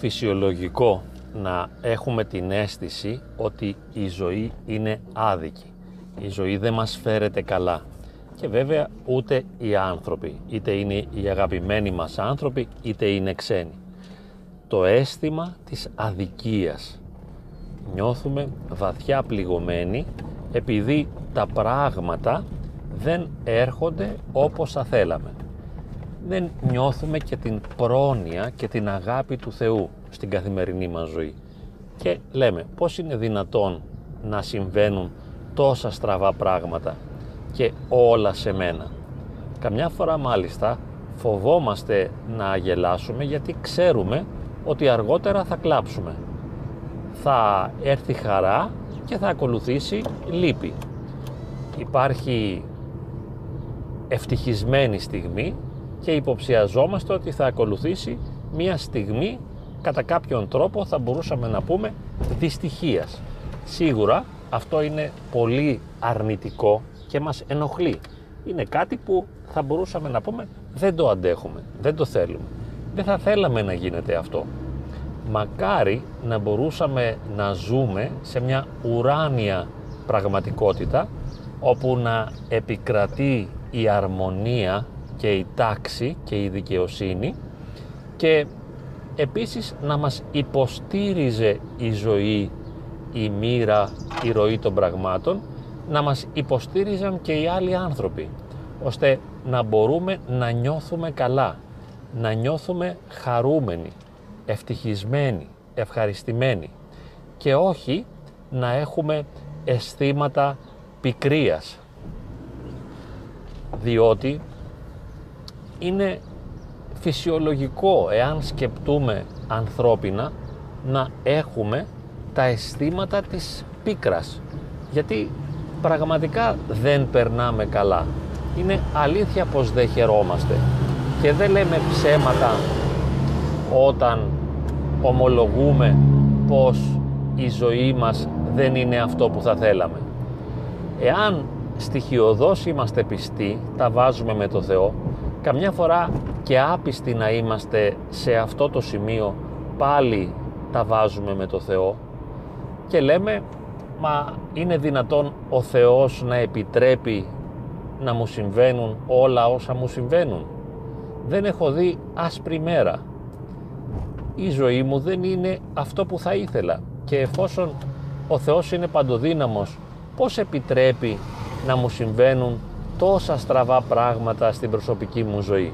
φυσιολογικό να έχουμε την αίσθηση ότι η ζωή είναι άδικη. Η ζωή δεν μας φέρεται καλά. Και βέβαια ούτε οι άνθρωποι, είτε είναι οι αγαπημένοι μας άνθρωποι, είτε είναι ξένοι. Το αίσθημα της αδικίας. Νιώθουμε βαθιά πληγωμένοι επειδή τα πράγματα δεν έρχονται όπως θα θέλαμε. Δεν νιώθουμε και την πρόνοια και την αγάπη του Θεού στην καθημερινή μας ζωή. Και λέμε πώς είναι δυνατόν να συμβαίνουν τόσα στραβά πράγματα και όλα σε μένα. Καμιά φορά μάλιστα φοβόμαστε να γελάσουμε γιατί ξέρουμε ότι αργότερα θα κλάψουμε. Θα έρθει χαρά και θα ακολουθήσει λύπη. Υπάρχει ευτυχισμένη στιγμή και υποψιαζόμαστε ότι θα ακολουθήσει μία στιγμή κατά κάποιον τρόπο θα μπορούσαμε να πούμε δυστυχίας. Σίγουρα αυτό είναι πολύ αρνητικό και μας ενοχλεί. Είναι κάτι που θα μπορούσαμε να πούμε δεν το αντέχουμε, δεν το θέλουμε. Δεν θα θέλαμε να γίνεται αυτό. Μακάρι να μπορούσαμε να ζούμε σε μια ουράνια πραγματικότητα όπου να επικρατεί η αρμονία και η τάξη και η δικαιοσύνη και επίσης να μας υποστήριζε η ζωή, η μοίρα, η ροή των πραγμάτων, να μας υποστήριζαν και οι άλλοι άνθρωποι, ώστε να μπορούμε να νιώθουμε καλά, να νιώθουμε χαρούμενοι, ευτυχισμένοι, ευχαριστημένοι και όχι να έχουμε αισθήματα πικρίας, διότι είναι φυσιολογικό εάν σκεπτούμε ανθρώπινα να έχουμε τα αισθήματα της πίκρας. Γιατί πραγματικά δεν περνάμε καλά. Είναι αλήθεια πως δεν χαιρόμαστε. Και δεν λέμε ψέματα όταν ομολογούμε πως η ζωή μας δεν είναι αυτό που θα θέλαμε. Εάν στοιχειοδός είμαστε πιστοί τα βάζουμε με το Θεό καμιά φορά και άπιστοι να είμαστε σε αυτό το σημείο πάλι τα βάζουμε με το Θεό και λέμε μα είναι δυνατόν ο Θεός να επιτρέπει να μου συμβαίνουν όλα όσα μου συμβαίνουν. Δεν έχω δει άσπρη μέρα. Η ζωή μου δεν είναι αυτό που θα ήθελα και εφόσον ο Θεός είναι παντοδύναμος πως επιτρέπει να μου συμβαίνουν τόσα στραβά πράγματα στην προσωπική μου ζωή.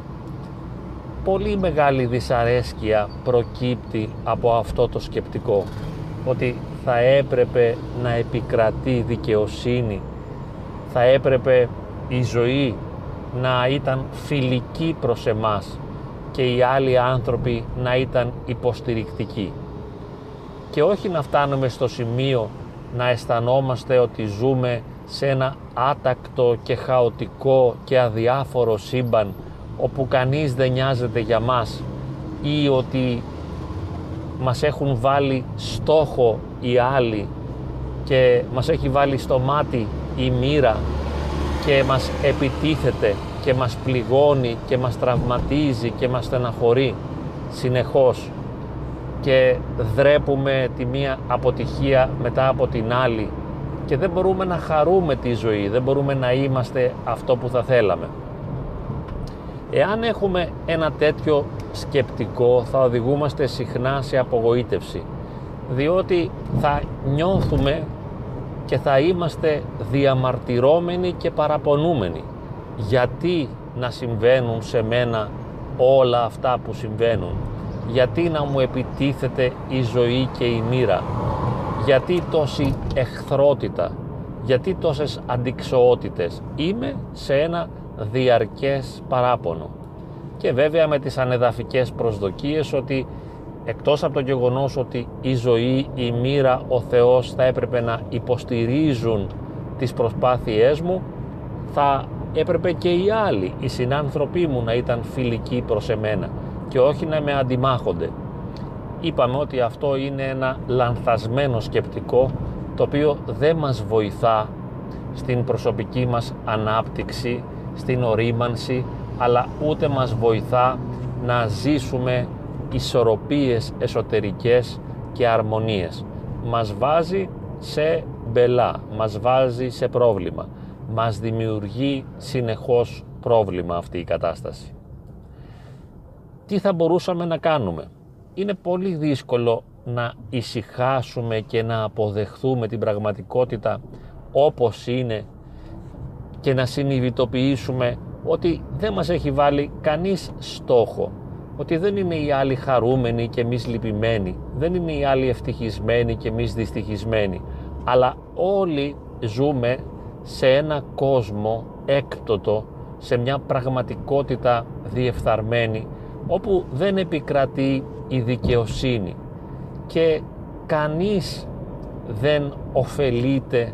Πολύ μεγάλη δυσαρέσκεια προκύπτει από αυτό το σκεπτικό ότι θα έπρεπε να επικρατεί δικαιοσύνη, θα έπρεπε η ζωή να ήταν φιλική προς εμάς και οι άλλοι άνθρωποι να ήταν υποστηρικτικοί. Και όχι να φτάνουμε στο σημείο να αισθανόμαστε ότι ζούμε σε ένα άτακτο και χαοτικό και αδιάφορο σύμπαν όπου κανείς δεν νοιάζεται για μας ή ότι μας έχουν βάλει στόχο οι άλλοι και μας έχει βάλει στο μάτι η μοίρα και μας επιτίθεται και μας πληγώνει και μας τραυματίζει και μας στεναχωρεί συνεχώς και δρέπουμε τη μία αποτυχία μετά από την άλλη και δεν μπορούμε να χαρούμε τη ζωή, δεν μπορούμε να είμαστε αυτό που θα θέλαμε. Εάν έχουμε ένα τέτοιο σκεπτικό θα οδηγούμαστε συχνά σε απογοήτευση διότι θα νιώθουμε και θα είμαστε διαμαρτυρώμενοι και παραπονούμενοι γιατί να συμβαίνουν σε μένα όλα αυτά που συμβαίνουν; Γιατί να μου επιτίθεται η ζωή και η μοίρα; Γιατί τόση εχθρότητα, γιατί τόσες αντικσοότητες. Είμαι σε ένα διαρκές παράπονο. Και βέβαια με τις ανεδαφικές προσδοκίες ότι εκτός από το γεγονός ότι η ζωή, η μοίρα, ο Θεός θα έπρεπε να υποστηρίζουν τις προσπάθειές μου, θα έπρεπε και οι άλλοι, οι συνάνθρωποι μου να ήταν φιλικοί προς εμένα και όχι να με αντιμάχονται είπαμε ότι αυτό είναι ένα λανθασμένο σκεπτικό το οποίο δεν μας βοηθά στην προσωπική μας ανάπτυξη, στην ορίμανση αλλά ούτε μας βοηθά να ζήσουμε ισορροπίες εσωτερικές και αρμονίες. Μας βάζει σε μπελά, μας βάζει σε πρόβλημα. Μας δημιουργεί συνεχώς πρόβλημα αυτή η κατάσταση. Τι θα μπορούσαμε να κάνουμε; Είναι πολύ δύσκολο να ησυχάσουμε και να αποδεχθούμε την πραγματικότητα όπως είναι και να συνειδητοποιήσουμε ότι δεν μας έχει βάλει κανείς στόχο ότι δεν είναι οι άλλοι χαρούμενοι και εμείς λυπημένοι δεν είναι οι άλλοι ευτυχισμένοι και εμείς δυστυχισμένοι αλλά όλοι ζούμε σε ένα κόσμο έκπτωτο σε μια πραγματικότητα διεφθαρμένη όπου δεν επικρατεί η δικαιοσύνη και κανείς δεν ωφελείται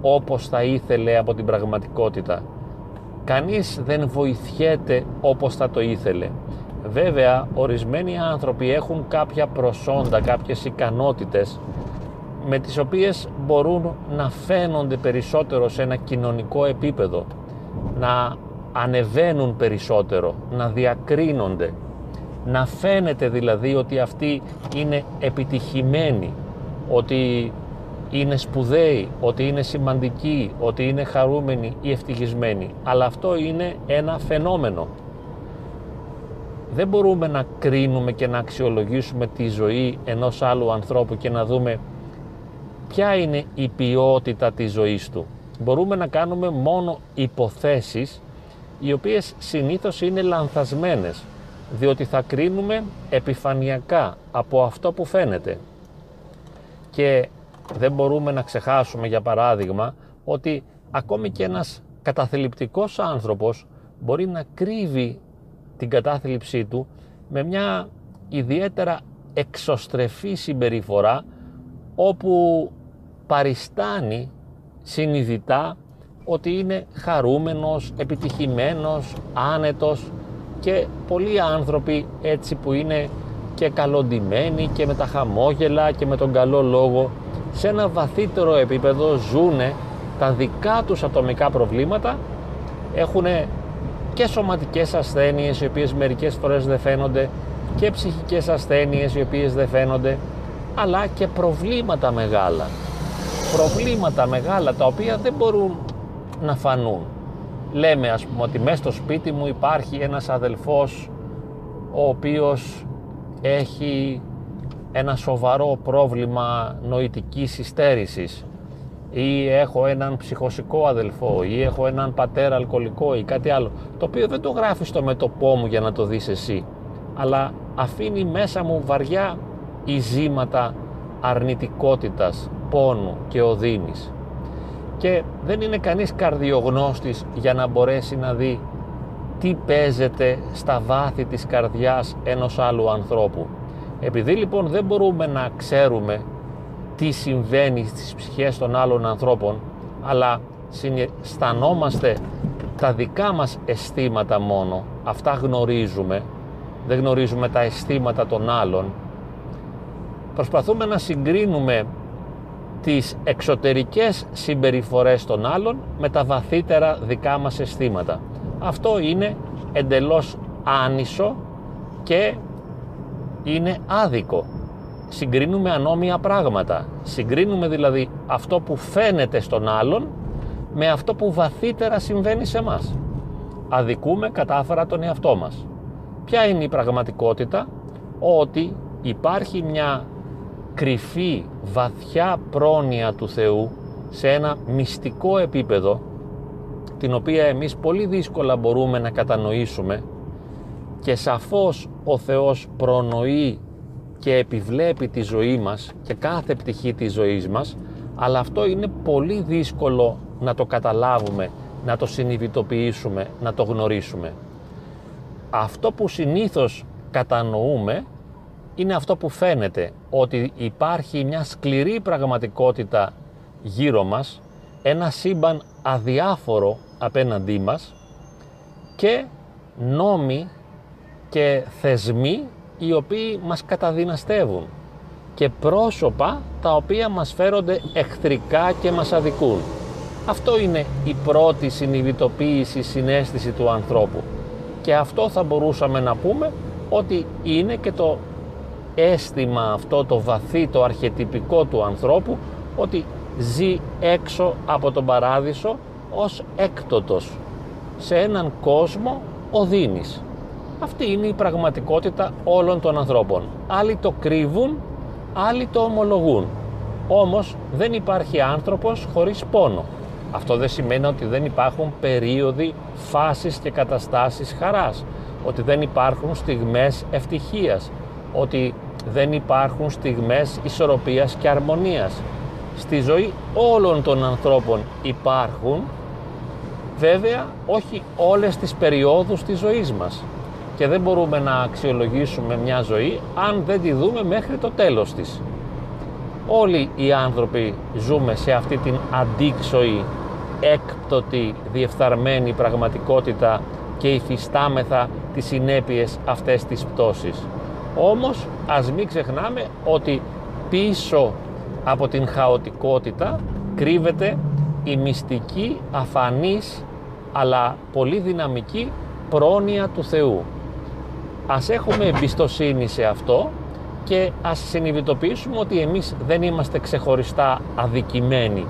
όπως θα ήθελε από την πραγματικότητα. Κανείς δεν βοηθιέται όπως θα το ήθελε. Βέβαια, ορισμένοι άνθρωποι έχουν κάποια προσόντα, κάποιες ικανότητες με τις οποίες μπορούν να φαίνονται περισσότερο σε ένα κοινωνικό επίπεδο, να ανεβαίνουν περισσότερο, να διακρίνονται, να φαίνεται δηλαδή ότι αυτοί είναι επιτυχημένοι, ότι είναι σπουδαίοι, ότι είναι σημαντικοί, ότι είναι χαρούμενοι ή ευτυχισμένοι. Αλλά αυτό είναι ένα φαινόμενο. Δεν μπορούμε να κρίνουμε και να αξιολογήσουμε τη ζωή ενός άλλου ανθρώπου και να δούμε ποια είναι η ποιότητα της ζωής του. Μπορούμε να κάνουμε μόνο υποθέσεις οι οποίες συνήθως είναι λανθασμένες διότι θα κρίνουμε επιφανειακά από αυτό που φαίνεται. Και δεν μπορούμε να ξεχάσουμε για παράδειγμα ότι ακόμη και ένας καταθλιπτικός άνθρωπος μπορεί να κρύβει την κατάθλιψή του με μια ιδιαίτερα εξωστρεφή συμπεριφορά όπου παριστάνει συνειδητά ότι είναι χαρούμενος, επιτυχημένος, άνετος και πολλοί άνθρωποι έτσι που είναι και καλοντημένοι και με τα χαμόγελα και με τον καλό λόγο σε ένα βαθύτερο επίπεδο ζούνε τα δικά τους ατομικά προβλήματα έχουν και σωματικές ασθένειες οι οποίες μερικές φορές δεν φαίνονται και ψυχικές ασθένειες οι οποίες δεν φαίνονται αλλά και προβλήματα μεγάλα. Προβλήματα μεγάλα τα οποία δεν μπορούν να φανούν λέμε ας πούμε ότι μέσα στο σπίτι μου υπάρχει ένας αδελφός ο οποίος έχει ένα σοβαρό πρόβλημα νοητικής υστέρησης ή έχω έναν ψυχοσικό αδελφό ή έχω έναν πατέρα αλκοολικό ή κάτι άλλο το οποίο δεν το γράφεις στο μετωπό μου για να το δεις εσύ αλλά αφήνει μέσα μου βαριά ειζήματα αρνητικότητας, πόνου και οδύνης και δεν είναι κανείς καρδιογνώστης για να μπορέσει να δει τι παίζεται στα βάθη της καρδιάς ενός άλλου ανθρώπου. Επειδή λοιπόν δεν μπορούμε να ξέρουμε τι συμβαίνει στις ψυχές των άλλων ανθρώπων, αλλά αισθανόμαστε τα δικά μας αισθήματα μόνο, αυτά γνωρίζουμε, δεν γνωρίζουμε τα αισθήματα των άλλων, προσπαθούμε να συγκρίνουμε τις εξωτερικές συμπεριφορές των άλλων με τα βαθύτερα δικά μας αισθήματα. Αυτό είναι εντελώς άνισο και είναι άδικο. Συγκρίνουμε ανώμια πράγματα. Συγκρίνουμε δηλαδή αυτό που φαίνεται στον άλλον με αυτό που βαθύτερα συμβαίνει σε μας. Αδικούμε κατάφερα τον εαυτό μας. Ποια είναι η πραγματικότητα; Ότι υπάρχει μια κρυφή βαθιά πρόνοια του Θεού σε ένα μυστικό επίπεδο την οποία εμείς πολύ δύσκολα μπορούμε να κατανοήσουμε και σαφώς ο Θεός προνοεί και επιβλέπει τη ζωή μας και κάθε πτυχή της ζωής μας αλλά αυτό είναι πολύ δύσκολο να το καταλάβουμε, να το συνειδητοποιήσουμε, να το γνωρίσουμε. Αυτό που συνήθως κατανοούμε είναι αυτό που φαίνεται ότι υπάρχει μια σκληρή πραγματικότητα γύρω μας, ένα σύμπαν αδιάφορο απέναντί μας και νόμοι και θεσμοί οι οποίοι μας καταδυναστεύουν και πρόσωπα τα οποία μας φέρονται εχθρικά και μας αδικούν. Αυτό είναι η πρώτη συνειδητοποίηση, συνέστηση του ανθρώπου και αυτό θα μπορούσαμε να πούμε ότι είναι και το αίσθημα αυτό το βαθύ, το αρχετυπικό του ανθρώπου ότι ζει έξω από τον παράδεισο ως έκτοτος σε έναν κόσμο οδύνης. Αυτή είναι η πραγματικότητα όλων των ανθρώπων. Άλλοι το κρύβουν, άλλοι το ομολογούν. Όμως δεν υπάρχει άνθρωπος χωρίς πόνο. Αυτό δεν σημαίνει ότι δεν υπάρχουν περίοδοι, φάσεις και καταστάσεις χαράς. Ότι δεν υπάρχουν στιγμές ευτυχίας. Ότι δεν υπάρχουν στιγμές ισορροπίας και αρμονίας. Στη ζωή όλων των ανθρώπων υπάρχουν, βέβαια όχι όλες τις περιόδους της ζωής μας. Και δεν μπορούμε να αξιολογήσουμε μια ζωή αν δεν τη δούμε μέχρι το τέλος της. Όλοι οι άνθρωποι ζούμε σε αυτή την αντίξωη, έκπτωτη, διεφθαρμένη πραγματικότητα και υφιστάμεθα τις συνέπειες αυτές της πτώσης. Όμως ας μην ξεχνάμε ότι πίσω από την χαοτικότητα κρύβεται η μυστική, αφανής αλλά πολύ δυναμική πρόνοια του Θεού. Ας έχουμε εμπιστοσύνη σε αυτό και ας συνειδητοποιήσουμε ότι εμείς δεν είμαστε ξεχωριστά αδικημένοι.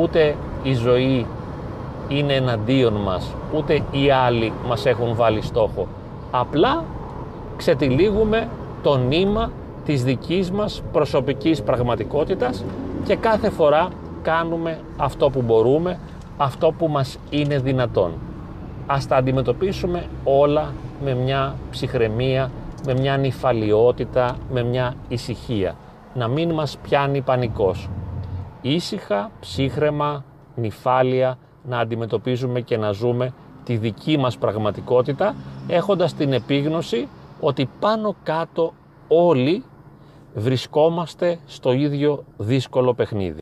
Ούτε η ζωή είναι εναντίον μας, ούτε οι άλλοι μας έχουν βάλει στόχο. Απλά ξετυλίγουμε το νήμα της δικής μας προσωπικής πραγματικότητας και κάθε φορά κάνουμε αυτό που μπορούμε, αυτό που μας είναι δυνατόν. Ας τα αντιμετωπίσουμε όλα με μια ψυχραιμία, με μια νυφαλιότητα, με μια ησυχία. Να μην μας πιάνει πανικός. Ήσυχα, ψύχρεμα, νυφάλια, να αντιμετωπίζουμε και να ζούμε τη δική μας πραγματικότητα έχοντας την επίγνωση ότι πάνω κάτω όλοι βρισκόμαστε στο ίδιο δύσκολο παιχνίδι.